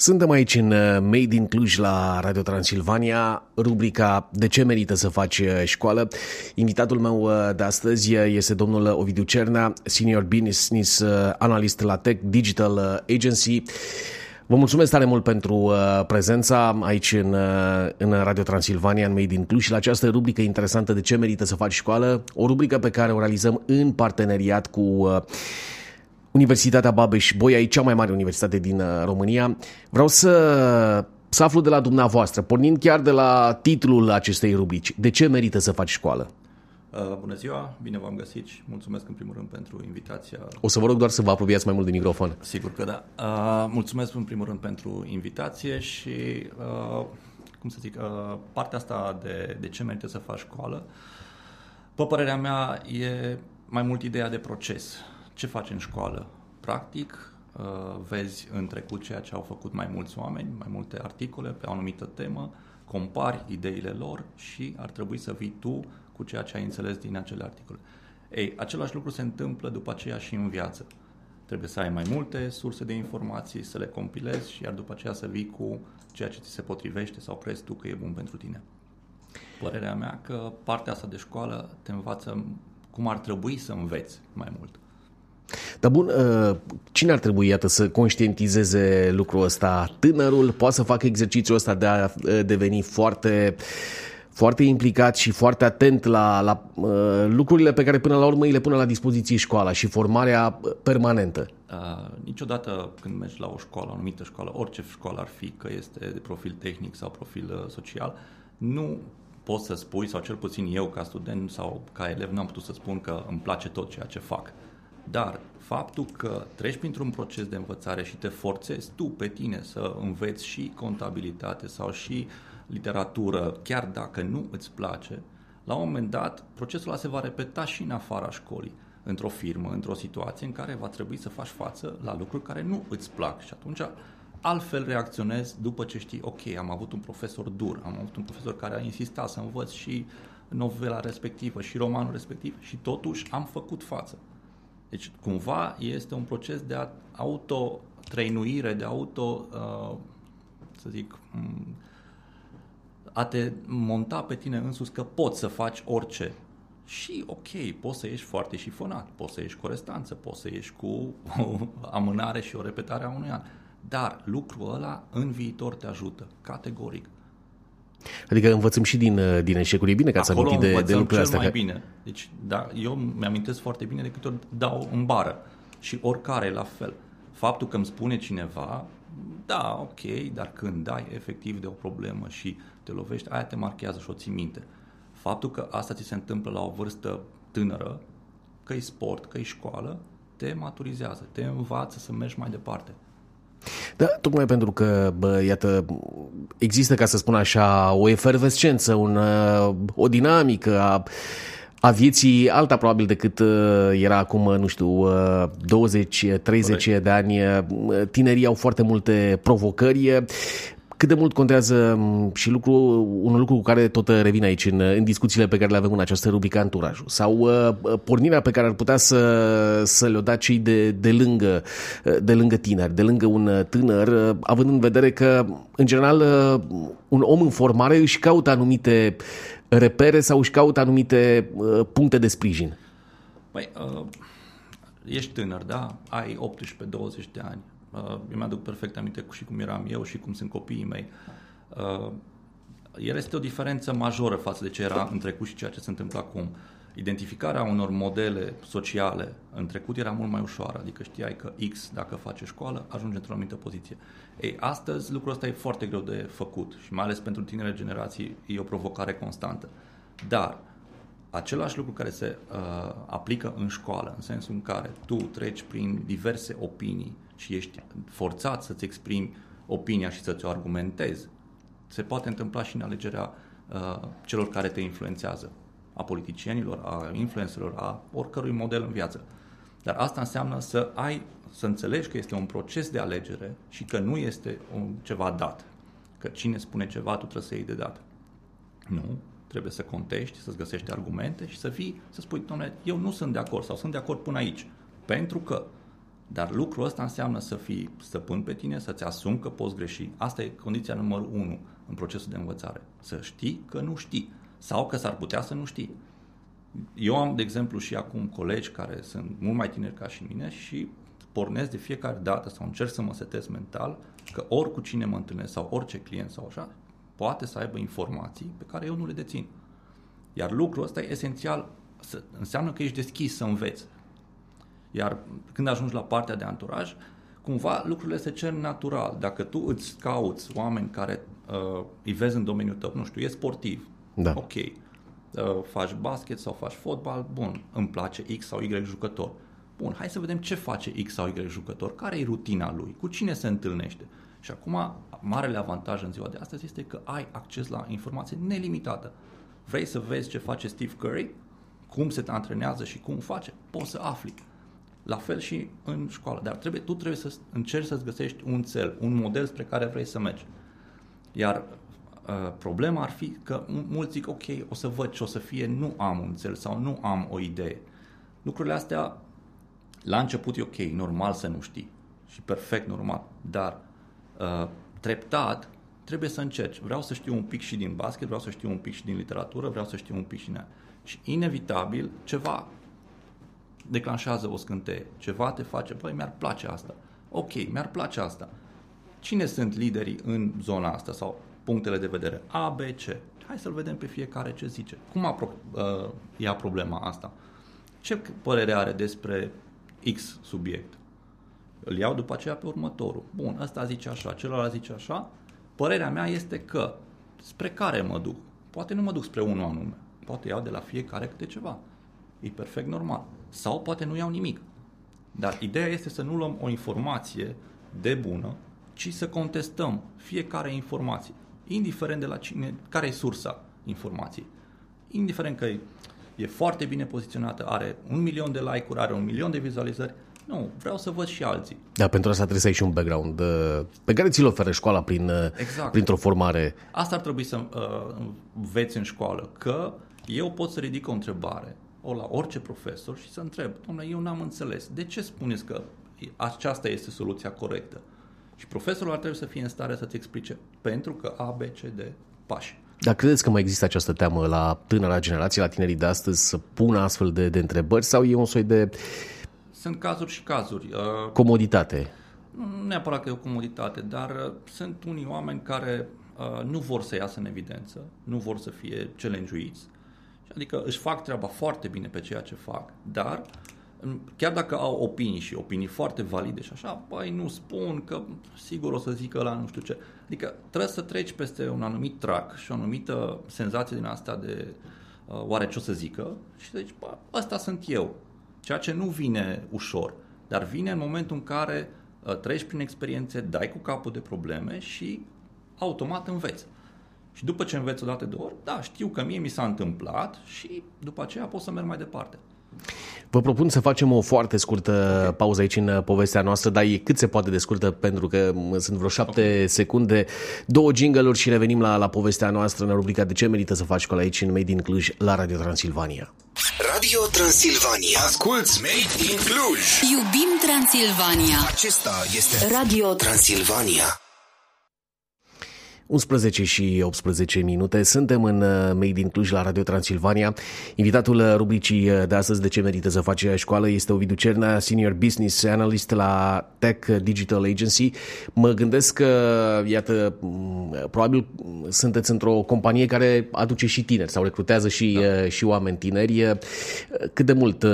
Suntem aici în uh, Made in Cluj la Radio Transilvania, rubrica De ce merită să faci uh, școală. Invitatul meu uh, de astăzi este domnul Ovidiu Cernea, Senior Business Analyst la Tech Digital Agency. Vă mulțumesc tare mult pentru prezența aici în, în Radio Transilvania, în Made in Cluj și la această rubrică interesantă De ce merită să faci școală, o rubrică pe care o realizăm în parteneriat cu Universitatea Babeș-Bolyai, e cea mai mare universitate din uh, România. Vreau să, să aflu de la dumneavoastră, pornind chiar de la titlul acestei rubrici. De ce merită să faci școală? Uh, bună ziua, bine v-am găsit și mulțumesc în primul rând pentru invitația. O să vă rog doar să vă apropiați mai mult de microfon. Sigur că da. Uh, mulțumesc în primul rând pentru invitație și, uh, cum să zic, uh, partea asta de, de ce merită să faci școală, pe părerea mea, e mai mult ideea de proces ce faci în școală? Practic, uh, vezi în trecut ceea ce au făcut mai mulți oameni, mai multe articole pe o anumită temă, compari ideile lor și ar trebui să vii tu cu ceea ce ai înțeles din acele articole. Ei, același lucru se întâmplă după aceea și în viață. Trebuie să ai mai multe surse de informații, să le compilezi și iar după aceea să vii cu ceea ce ți se potrivește sau crezi tu că e bun pentru tine. Părerea mea că partea asta de școală te învață cum ar trebui să înveți mai mult. Dar bun, uh, cine ar trebui, iată, să conștientizeze lucrul ăsta? Tânărul poate să facă exercițiul ăsta de a uh, deveni foarte foarte implicat și foarte atent la, la uh, lucrurile pe care până la urmă îi le pune la dispoziție școala și formarea permanentă. Uh, niciodată când mergi la o școală, o anumită școală, orice școală ar fi, că este de profil tehnic sau profil uh, social, nu poți să spui, sau cel puțin eu ca student sau ca elev n-am putut să spun că îmi place tot ceea ce fac. Dar faptul că treci printr-un proces de învățare și te forțezi tu pe tine să înveți și contabilitate sau și literatură, chiar dacă nu îți place, la un moment dat procesul ăla se va repeta și în afara școlii, într-o firmă, într-o situație în care va trebui să faci față la lucruri care nu îți plac și atunci altfel reacționezi după ce știi, ok, am avut un profesor dur, am avut un profesor care a insistat să învăț și novela respectivă și romanul respectiv și totuși am făcut față. Deci, cumva, este un proces de auto-trăinuire, de auto, uh, să zic, mm, a te monta pe tine însuți că poți să faci orice. Și ok, poți să ieși foarte șifonat, poți să ieși cu o restanță, poți să ieși cu o amânare și o repetare a unui an. Dar lucrul ăla în viitor te ajută, categoric. Adică învățăm și din, uh, din eșecuri. E bine că ați Acolo amintit de, de lucrurile astea. mai că... bine. Deci, da, eu mi-amintesc foarte bine de câte ori dau în bară. Și oricare la fel. Faptul că îmi spune cineva, da, ok, dar când dai efectiv de o problemă și te lovești, aia te marchează și o ții minte. Faptul că asta ți se întâmplă la o vârstă tânără, că e sport, că e școală, te maturizează, te învață să mergi mai departe. Da, tocmai pentru că, bă, iată, există, ca să spun așa, o efervescență, un, o dinamică a a vieții alta probabil decât uh, era acum, nu știu, 20-30 de ani. Tinerii au foarte multe provocări cât de mult contează și lucru, un lucru cu care tot revin aici în, în discuțiile pe care le avem în această rubrică anturajul sau uh, pornirea pe care ar putea să, să le-o da cei de, de, lângă, de lângă tineri, de lângă un tânăr, uh, având în vedere că, în general, uh, un om în formare își caută anumite repere sau își caută anumite uh, puncte de sprijin. Păi, uh, ești tânăr, da? Ai 18-20 de ani Uh, eu mi-aduc perfect aminte cu și cum eram eu și cum sunt copiii mei. Uh, el este o diferență majoră față de ce era în trecut și ceea ce se întâmplă acum. Identificarea unor modele sociale în trecut era mult mai ușoară, adică știai că X, dacă face școală, ajunge într-o anumită poziție. Ei, astăzi lucrul ăsta e foarte greu de făcut și mai ales pentru tinere generații e o provocare constantă. Dar același lucru care se uh, aplică în școală, în sensul în care tu treci prin diverse opinii și ești forțat să-ți exprimi opinia și să-ți o argumentezi, se poate întâmpla și în alegerea uh, celor care te influențează, a politicienilor, a influencerilor, a oricărui model în viață. Dar asta înseamnă să ai, să înțelegi că este un proces de alegere și că nu este un ceva dat. Că cine spune ceva, tu trebuie să iei de dat. Nu, trebuie să contești, să-ți găsești argumente și să fii, să spui, domnule, eu nu sunt de acord sau sunt de acord până aici. Pentru că Dar lucrul ăsta înseamnă să fii stăpân pe tine, să-ți asumi că poți greși. Asta e condiția numărul unu în procesul de învățare. Să știi că nu știi sau că s-ar putea să nu știi. Eu am, de exemplu, și acum colegi care sunt mult mai tineri ca și mine și pornesc de fiecare dată sau încerc să mă setez mental că ori cu cine mă întâlnesc sau orice client sau așa, poate să aibă informații pe care eu nu le dețin. Iar lucrul ăsta e esențial, înseamnă că ești deschis să înveți. Iar când ajungi la partea de anturaj, cumva lucrurile se cer natural. Dacă tu îți cauți oameni care uh, îi vezi în domeniul tău, nu știu, e sportiv, da. ok, uh, faci basket sau faci fotbal, bun, îmi place X sau Y jucător. Bun, hai să vedem ce face X sau Y jucător, care e rutina lui, cu cine se întâlnește. Și acum, marele avantaj în ziua de astăzi este că ai acces la informație nelimitată. Vrei să vezi ce face Steve Curry, cum se antrenează și cum face, poți să afli. La fel și în școală. Dar trebuie, tu trebuie să încerci să-ți găsești un cel, un model spre care vrei să mergi. Iar uh, problema ar fi că mulți zic, ok, o să văd ce o să fie, nu am un cel sau nu am o idee. Lucrurile astea, la început e ok, normal să nu știi și perfect normal, dar uh, treptat trebuie să încerci. Vreau să știu un pic și din basket, vreau să știu un pic și din literatură, vreau să știu un pic și din aia. Și inevitabil ceva declanșează o scânteie, ceva te face, băi, mi-ar place asta. Ok, mi-ar place asta. Cine sunt liderii în zona asta sau punctele de vedere? A, B, C. Hai să-l vedem pe fiecare ce zice. Cum a pro- uh, ia problema asta? Ce părere are despre X subiect? Îl iau după aceea pe următorul. Bun, ăsta zice așa, celălalt zice așa. Părerea mea este că spre care mă duc? Poate nu mă duc spre unul anume. Poate iau de la fiecare câte ceva. E perfect normal. Sau poate nu iau nimic. Dar ideea este să nu luăm o informație de bună, ci să contestăm fiecare informație, indiferent de la cine, care e sursa informației. Indiferent că e, e foarte bine poziționată, are un milion de like-uri, are un milion de vizualizări, nu, vreau să văd și alții. Da, pentru asta trebuie să ai și un background uh, pe care ți-l oferă școala prin, uh, exact. printr-o formare. Asta ar trebui să uh, înveți în școală, că eu pot să ridic o întrebare o la orice profesor și să întreb, domnule, eu n-am înțeles, de ce spuneți că aceasta este soluția corectă? Și profesorul ar trebui să fie în stare să-ți explice pentru că A, B, C, D pași. Dar credeți că mai există această teamă la tânăra generație, la tinerii de astăzi, să pună astfel de, de întrebări sau e un soi de... Sunt cazuri și cazuri. Uh, comoditate. Nu neapărat că e o comoditate, dar uh, sunt unii oameni care uh, nu vor să iasă în evidență, nu vor să fie challenge-uiți, Adică își fac treaba foarte bine pe ceea ce fac, dar chiar dacă au opinii și opinii foarte valide și așa, băi, nu spun că sigur o să zică la nu știu ce. Adică trebuie să treci peste un anumit track și o anumită senzație din asta de uh, oare ce o să zică și zici, bă, ăsta sunt eu. Ceea ce nu vine ușor, dar vine în momentul în care uh, treci prin experiențe, dai cu capul de probleme și automat înveți. Și după ce înveți o dată de ori, da, știu că mie mi s-a întâmplat și după aceea pot să merg mai departe. Vă propun să facem o foarte scurtă okay. pauză aici în uh, povestea noastră, dar e cât se poate de scurtă pentru că sunt vreo șapte okay. secunde, două jingle și revenim la, la povestea noastră în rubrica De ce merită să faci școală aici în Made in Cluj la Radio Transilvania. Radio Transilvania. Asculți Made in Cluj. Iubim Transilvania. Acesta este Radio Transilvania. 11 și 18 minute. Suntem în uh, Made in Cluj la Radio Transilvania. Invitatul uh, rubricii uh, de astăzi de ce merită să faci școală este Ovidiu Cerna, Senior Business Analyst la Tech Digital Agency. Mă gândesc că, iată, mm, probabil sunteți într-o companie care aduce și tineri sau recrutează și, da. și oameni tineri. Cât de mult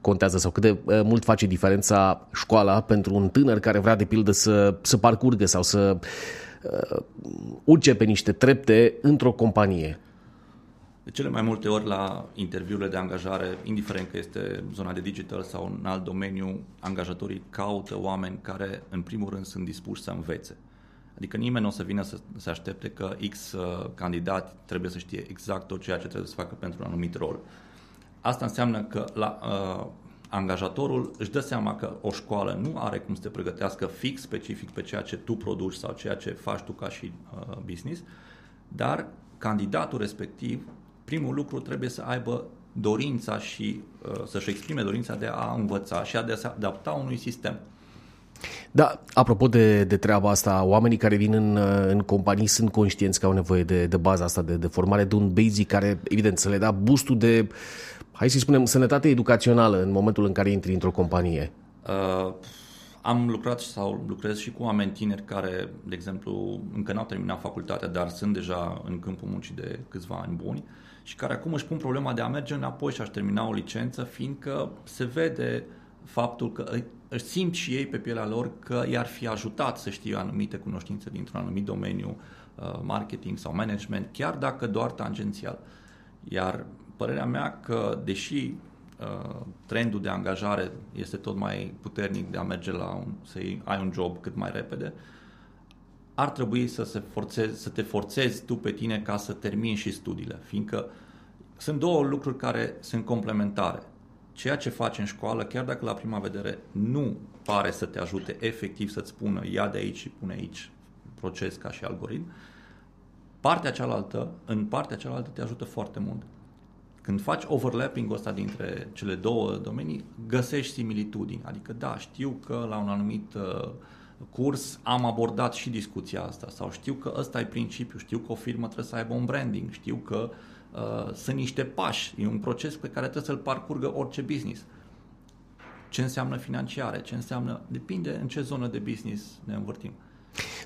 contează sau cât de mult face diferența școala pentru un tânăr care vrea de pildă să, să parcurgă sau să uh, urce pe niște trepte într-o companie. De cele mai multe ori la interviurile de angajare, indiferent că este zona de digital sau în alt domeniu, angajatorii caută oameni care, în primul rând, sunt dispuși să învețe. Adică nimeni nu o să vină să se aștepte că X uh, candidat trebuie să știe exact tot ceea ce trebuie să facă pentru un anumit rol. Asta înseamnă că la uh, angajatorul își dă seama că o școală nu are cum să te pregătească fix specific pe ceea ce tu produci sau ceea ce faci tu ca și uh, business, dar candidatul respectiv, primul lucru trebuie să aibă dorința și uh, să-și exprime dorința de a învăța și a de a se adapta unui sistem. Da, apropo de, de treaba asta, oamenii care vin în, în companii sunt conștienți că au nevoie de, de baza asta de, de formare, de un basic care, evident, să le da boostul de, hai să spunem, sănătate educațională în momentul în care intri într-o companie. Uh, am lucrat sau lucrez și cu oameni tineri care, de exemplu, încă n-au terminat facultatea, dar sunt deja în câmpul muncii de câțiva ani buni și care acum își pun problema de a merge înapoi și a-și termina o licență, fiindcă se vede faptul că își simt și ei pe pielea lor că i-ar fi ajutat să știe anumite cunoștințe dintr-un anumit domeniu, uh, marketing sau management, chiar dacă doar tangențial. Iar părerea mea că, deși uh, trendul de angajare este tot mai puternic de a merge la un, să ai un job cât mai repede, ar trebui să, se forțezi, să te forțezi tu pe tine ca să termini și studiile, fiindcă sunt două lucruri care sunt complementare ceea ce faci în școală, chiar dacă la prima vedere nu pare să te ajute efectiv să-ți spună ia de aici și pune aici proces ca și algoritm, partea cealaltă, în partea cealaltă te ajută foarte mult. Când faci overlapping-ul ăsta dintre cele două domenii, găsești similitudini. Adică, da, știu că la un anumit uh, curs am abordat și discuția asta sau știu că ăsta e principiul, știu că o firmă trebuie să aibă un branding, știu că uh, Uh, sunt niște pași, e un proces pe care trebuie să-l parcurgă orice business. Ce înseamnă financiare, ce înseamnă... Depinde în ce zonă de business ne învârtim.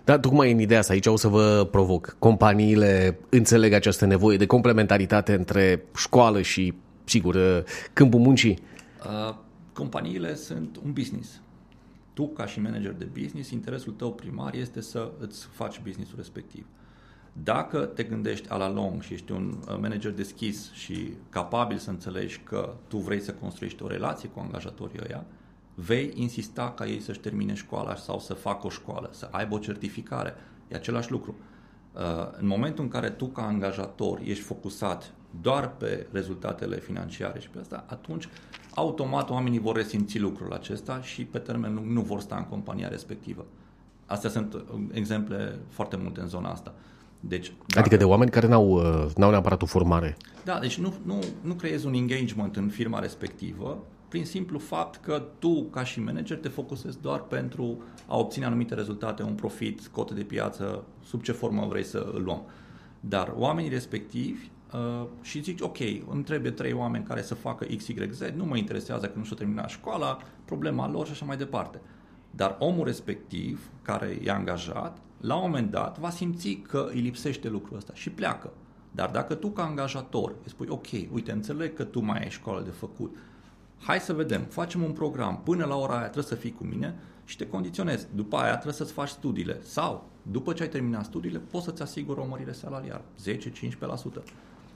Da, tocmai în ideea asta, aici o să vă provoc. Companiile înțeleg această nevoie de complementaritate între școală și, sigur, uh, câmpul muncii? Uh, companiile sunt un business. Tu, ca și manager de business, interesul tău primar este să îți faci businessul respectiv. Uh, dacă te gândești a la long și ești un uh, manager deschis și capabil să înțelegi că tu vrei să construiești o relație cu angajatorii ăia, vei insista ca ei să-și termine școala sau să facă o școală, să aibă o certificare. E același lucru. Uh, în momentul în care tu ca angajator ești focusat doar pe rezultatele financiare și pe asta, atunci automat oamenii vor resimți lucrul acesta și pe termen lung nu vor sta în compania respectivă. Astea sunt uh, exemple foarte multe în zona asta. Deci, dacă... Adică de oameni care n-au, uh, n-au neapărat o formare. Da, deci nu, nu, nu creezi un engagement în firma respectivă prin simplu fapt că tu, ca și manager, te focusezi doar pentru a obține anumite rezultate, un profit, cote de piață, sub ce formă vrei să îl luăm. Dar oamenii respectivi uh, și zici, ok, îmi trebuie trei oameni care să facă X, Y, Z, nu mă interesează că nu și-au terminat școala, problema lor și așa mai departe. Dar omul respectiv, care e angajat, la un moment dat va simți că îi lipsește lucrul ăsta și pleacă. Dar dacă tu ca angajator îi spui, ok, uite, înțeleg că tu mai ai școală de făcut, hai să vedem, facem un program, până la ora aia trebuie să fii cu mine și te condiționezi. După aia trebuie să-ți faci studiile sau, după ce ai terminat studiile, poți să-ți asiguri o mărire salariară, 10-15%.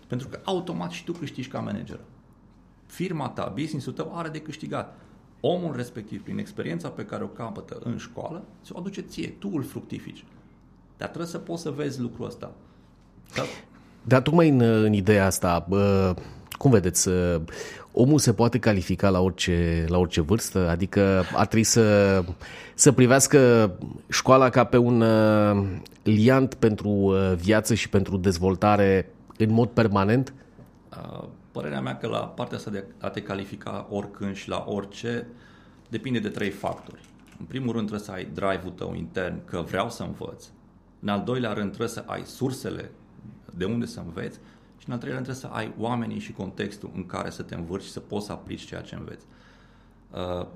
Pentru că automat și tu câștigi ca manager. Firma ta, business-ul tău are de câștigat omul respectiv, prin experiența pe care o capătă în școală, ți-o aduce ție, tu îl fructifici. Dar trebuie să poți să vezi lucrul ăsta. Da? Dar tocmai în, în ideea asta, bă, cum vedeți, omul se poate califica la orice, la orice vârstă? Adică ar trebui să, să privească școala ca pe un uh, liant pentru uh, viață și pentru dezvoltare în mod permanent? Uh, părerea mea că la partea asta de a te califica oricând și la orice depinde de trei factori. În primul rând trebuie să ai drive-ul tău intern că vreau să învăț. În al doilea rând trebuie să ai sursele de unde să înveți și în al treilea rând trebuie să ai oamenii și contextul în care să te învârți și să poți să aplici ceea ce înveți. Uh,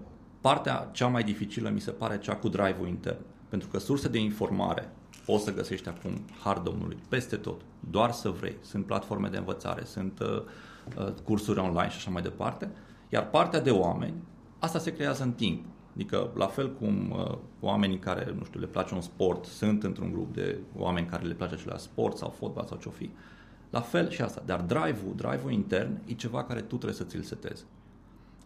partea cea mai dificilă mi se pare cea cu drive-ul intern. Pentru că surse de informare poți să găsești acum har domnului peste tot. Doar să vrei. Sunt platforme de învățare, sunt uh, uh, cursuri online și așa mai departe. Iar partea de oameni, asta se creează în timp. Adică, la fel cum uh, oamenii care, nu știu, le place un sport, sunt într-un grup de oameni care le place același sport sau fotbal sau ce-o fi, la fel și asta. Dar drive-ul, drive-ul intern, e ceva care tu trebuie să ți-l setezi.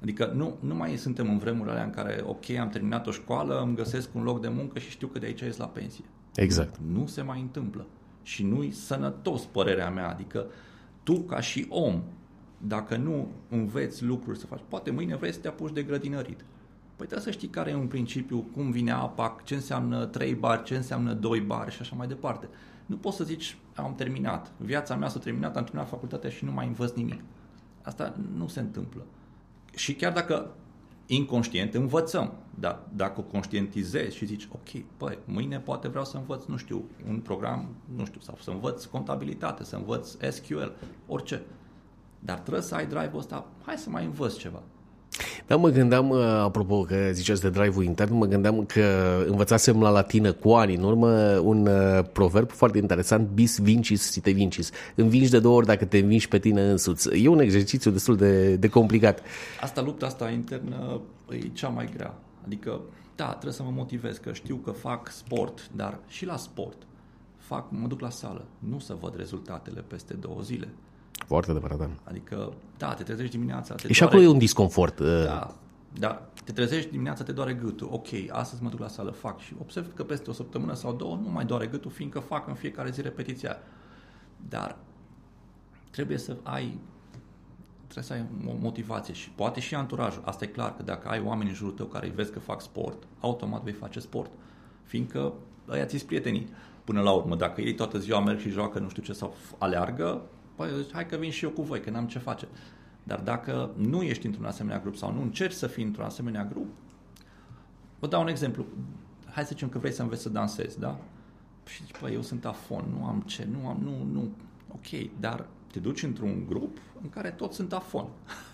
Adică nu, nu mai suntem în vremurile alea în care, ok, am terminat o școală, îmi găsesc un loc de muncă și știu că de aici ies la pensie. Exact. Nu se mai întâmplă. Și nu-i sănătos, părerea mea. Adică tu, ca și om, dacă nu înveți lucruri să faci, poate mâine vrei să te apuci de grădinărit. Păi trebuie să știi care e un principiu, cum vine apa, ce înseamnă 3 bar, ce înseamnă 2 bar și așa mai departe. Nu poți să zici, am terminat, viața mea s-a terminat, am terminat facultatea și nu mai învăț nimic. Asta nu se întâmplă. Și chiar dacă inconștient învățăm, dar dacă o conștientizezi și zici, ok, păi, mâine poate vreau să învăț, nu știu, un program, nu știu, sau să învăț contabilitate, să învăț SQL, orice. Dar trebuie să ai drive-ul ăsta, hai să mai învăț ceva. Da, mă gândeam, uh, apropo că ziceați de drive-ul intern, mă gândeam că învățasem la latină cu ani în urmă un uh, proverb foarte interesant, bis vincis si te vincis. Învingi de două ori dacă te învingi pe tine însuți. E un exercițiu destul de, de complicat. Asta, lupta asta internă e cea mai grea. Adică, da, trebuie să mă motivez, că știu că fac sport, dar și la sport fac, mă duc la sală, nu să văd rezultatele peste două zile. Foarte adevărat, da. Adică, da, te trezești dimineața. Te și acolo e un disconfort. uh, Da, da. Te trezești dimineața, te doare gâtul. Ok, astăzi mă duc la sală, fac. Și observ că peste o săptămână sau două nu mai doare gâtul, fiindcă fac în fiecare zi repetiția. Dar trebuie să ai trebuie să ai o motivație și poate și anturajul. Asta e clar, că dacă ai oameni în jurul tău care îi vezi că fac sport, automat vei face sport. Fiindcă ăia ți prietenii. Până la urmă, dacă ei toată ziua merg și joacă nu știu ce sau aleargă, păi zici, hai că vin și eu cu voi, că n-am ce face. Dar dacă nu ești într-un asemenea grup sau nu încerci să fii într-un asemenea grup, vă dau un exemplu. Hai să zicem că vrei să înveți să dansezi, da? Și zici, păi eu sunt afon, nu am ce, nu am, nu, nu. Ok, dar te duci într-un grup în care toți sunt afon.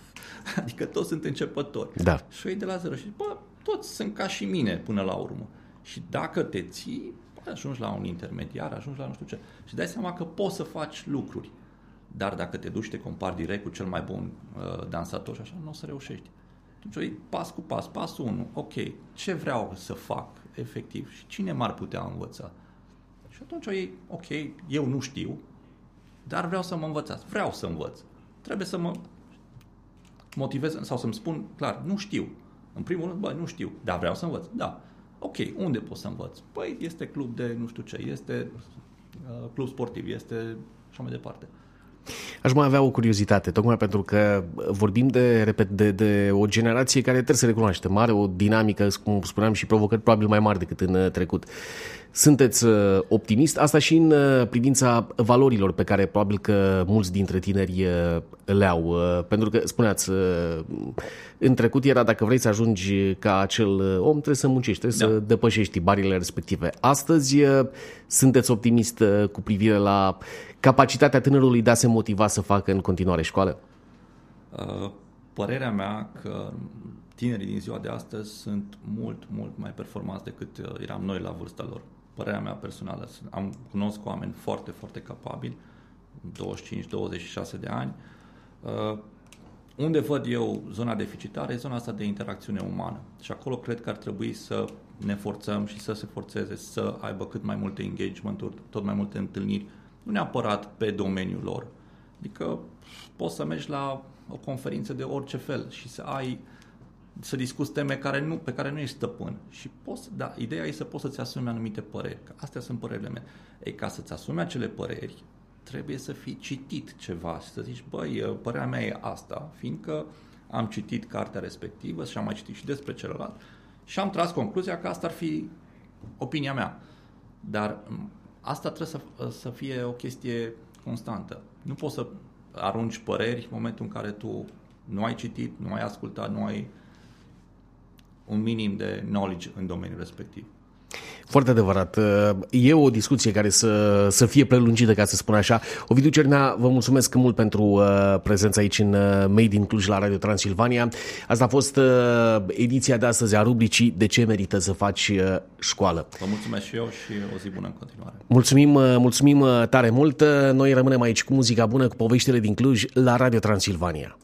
adică toți sunt începători. Da. Și o iei de la zero și zici, bă, toți sunt ca și mine până la urmă. Și dacă te ții, bă, ajungi la un intermediar, ajungi la nu știu ce. Și dai seama că poți să faci lucruri. Dar dacă te duci, te compari direct cu cel mai bun uh, dansator și așa, nu o să reușești. Atunci o iei pas cu pas, pasul 1, ok, ce vreau să fac efectiv și cine m-ar putea învăța? Și atunci o iei, ok, eu nu știu, dar vreau să mă învățați, vreau să învăț. Trebuie să mă motivez sau să-mi spun clar, nu știu. În primul rând, bă, nu știu, dar vreau să învăț. Da. Ok, unde pot să învăț? Păi este club de nu știu ce, este uh, club sportiv, este așa mai departe. Aș mai avea o curiozitate, tocmai pentru că vorbim de, repet, de, de o generație care trebuie să recunoaște, mare, o dinamică, cum spuneam, și provocări probabil mai mari decât în uh, trecut. Sunteți uh, optimist? Asta și în uh, privința valorilor pe care probabil că mulți dintre tineri le au. Pentru că, spuneați, în trecut era dacă vrei să ajungi ca acel om, trebuie să muncești, trebuie da. să depășești barile respective. Astăzi sunteți optimist cu privire la capacitatea tânărului de a se motiva să facă în continuare școală? Părerea mea că tinerii din ziua de astăzi sunt mult, mult mai performanți decât eram noi la vârsta lor. Părerea mea personală. Am cunosc oameni foarte, foarte capabili, 25-26 de ani. Unde văd eu zona deficitară e zona asta de interacțiune umană. Și acolo cred că ar trebui să ne forțăm și să se forțeze să aibă cât mai multe engagement-uri, tot mai multe întâlniri, nu neapărat pe domeniul lor. Adică poți să mergi la o conferință de orice fel și să ai să discuți teme care nu, pe care nu ești stăpân. Și poți, da, ideea e să poți să-ți asumi anumite păreri. Că astea sunt părerile mele. Ei, ca să-ți asumi acele păreri, trebuie să fii citit ceva și să zici, băi, părerea mea e asta, fiindcă am citit cartea respectivă și am mai citit și despre celălalt și am tras concluzia că asta ar fi opinia mea. Dar asta trebuie să, să fie o chestie constantă. Nu poți să arunci păreri în momentul în care tu nu ai citit, nu ai ascultat, nu ai un minim de knowledge în domeniul respectiv. Foarte adevărat. E o discuție care să, să fie prelungită, ca să spun așa. Ovidiu Cernea, vă mulțumesc mult pentru uh, prezența aici în uh, Made in Cluj la Radio Transilvania. Asta a fost uh, ediția de astăzi a rubricii De ce merită să faci uh, școală. Vă mulțumesc și eu și o zi bună în continuare. Mulțumim, uh, mulțumim uh, tare mult. Noi rămânem aici cu muzica bună, cu poveștile din Cluj la Radio Transilvania.